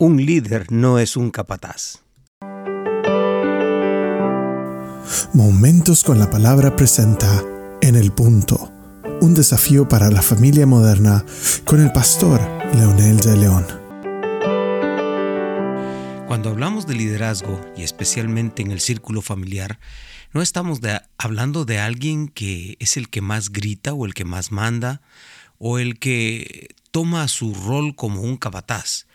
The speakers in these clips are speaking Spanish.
Un líder no es un capataz. Momentos con la palabra presenta En el punto, un desafío para la familia moderna con el pastor Leonel de León. Cuando hablamos de liderazgo, y especialmente en el círculo familiar, no estamos hablando de alguien que es el que más grita o el que más manda o el que toma su rol como un capataz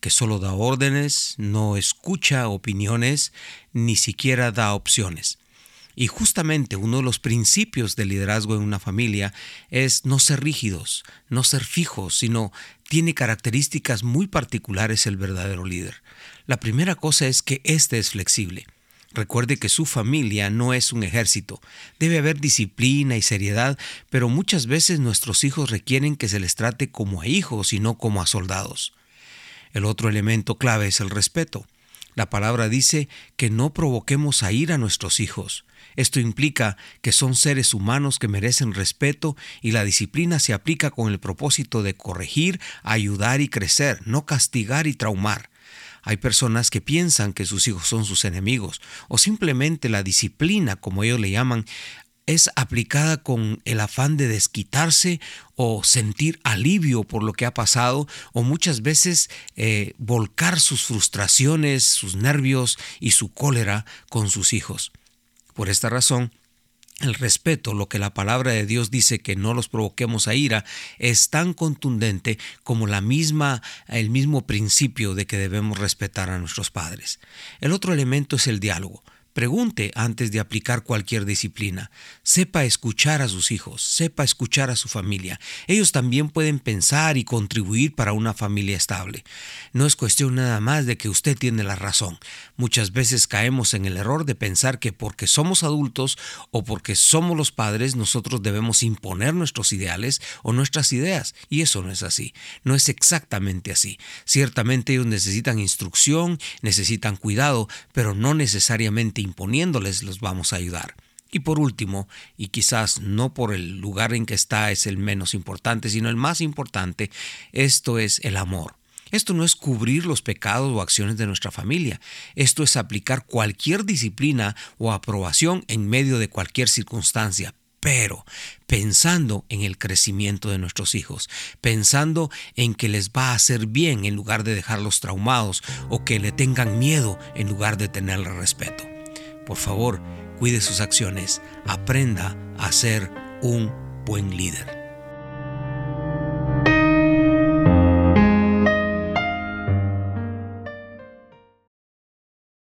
que solo da órdenes, no escucha opiniones, ni siquiera da opciones. Y justamente uno de los principios del liderazgo en una familia es no ser rígidos, no ser fijos, sino tiene características muy particulares el verdadero líder. La primera cosa es que éste es flexible. Recuerde que su familia no es un ejército. Debe haber disciplina y seriedad, pero muchas veces nuestros hijos requieren que se les trate como a hijos y no como a soldados. El otro elemento clave es el respeto. La palabra dice que no provoquemos a ir a nuestros hijos. Esto implica que son seres humanos que merecen respeto y la disciplina se aplica con el propósito de corregir, ayudar y crecer, no castigar y traumar. Hay personas que piensan que sus hijos son sus enemigos o simplemente la disciplina, como ellos le llaman, es aplicada con el afán de desquitarse o sentir alivio por lo que ha pasado o muchas veces eh, volcar sus frustraciones, sus nervios y su cólera con sus hijos. Por esta razón, el respeto, lo que la palabra de Dios dice que no los provoquemos a ira, es tan contundente como la misma, el mismo principio de que debemos respetar a nuestros padres. El otro elemento es el diálogo. Pregunte antes de aplicar cualquier disciplina. Sepa escuchar a sus hijos, sepa escuchar a su familia. Ellos también pueden pensar y contribuir para una familia estable. No es cuestión nada más de que usted tiene la razón. Muchas veces caemos en el error de pensar que porque somos adultos o porque somos los padres nosotros debemos imponer nuestros ideales o nuestras ideas. Y eso no es así. No es exactamente así. Ciertamente ellos necesitan instrucción, necesitan cuidado, pero no necesariamente imponiéndoles los vamos a ayudar. Y por último, y quizás no por el lugar en que está es el menos importante, sino el más importante, esto es el amor. Esto no es cubrir los pecados o acciones de nuestra familia. Esto es aplicar cualquier disciplina o aprobación en medio de cualquier circunstancia, pero pensando en el crecimiento de nuestros hijos, pensando en que les va a hacer bien en lugar de dejarlos traumados o que le tengan miedo en lugar de tenerle respeto. Por favor, cuide sus acciones, aprenda a ser un buen líder.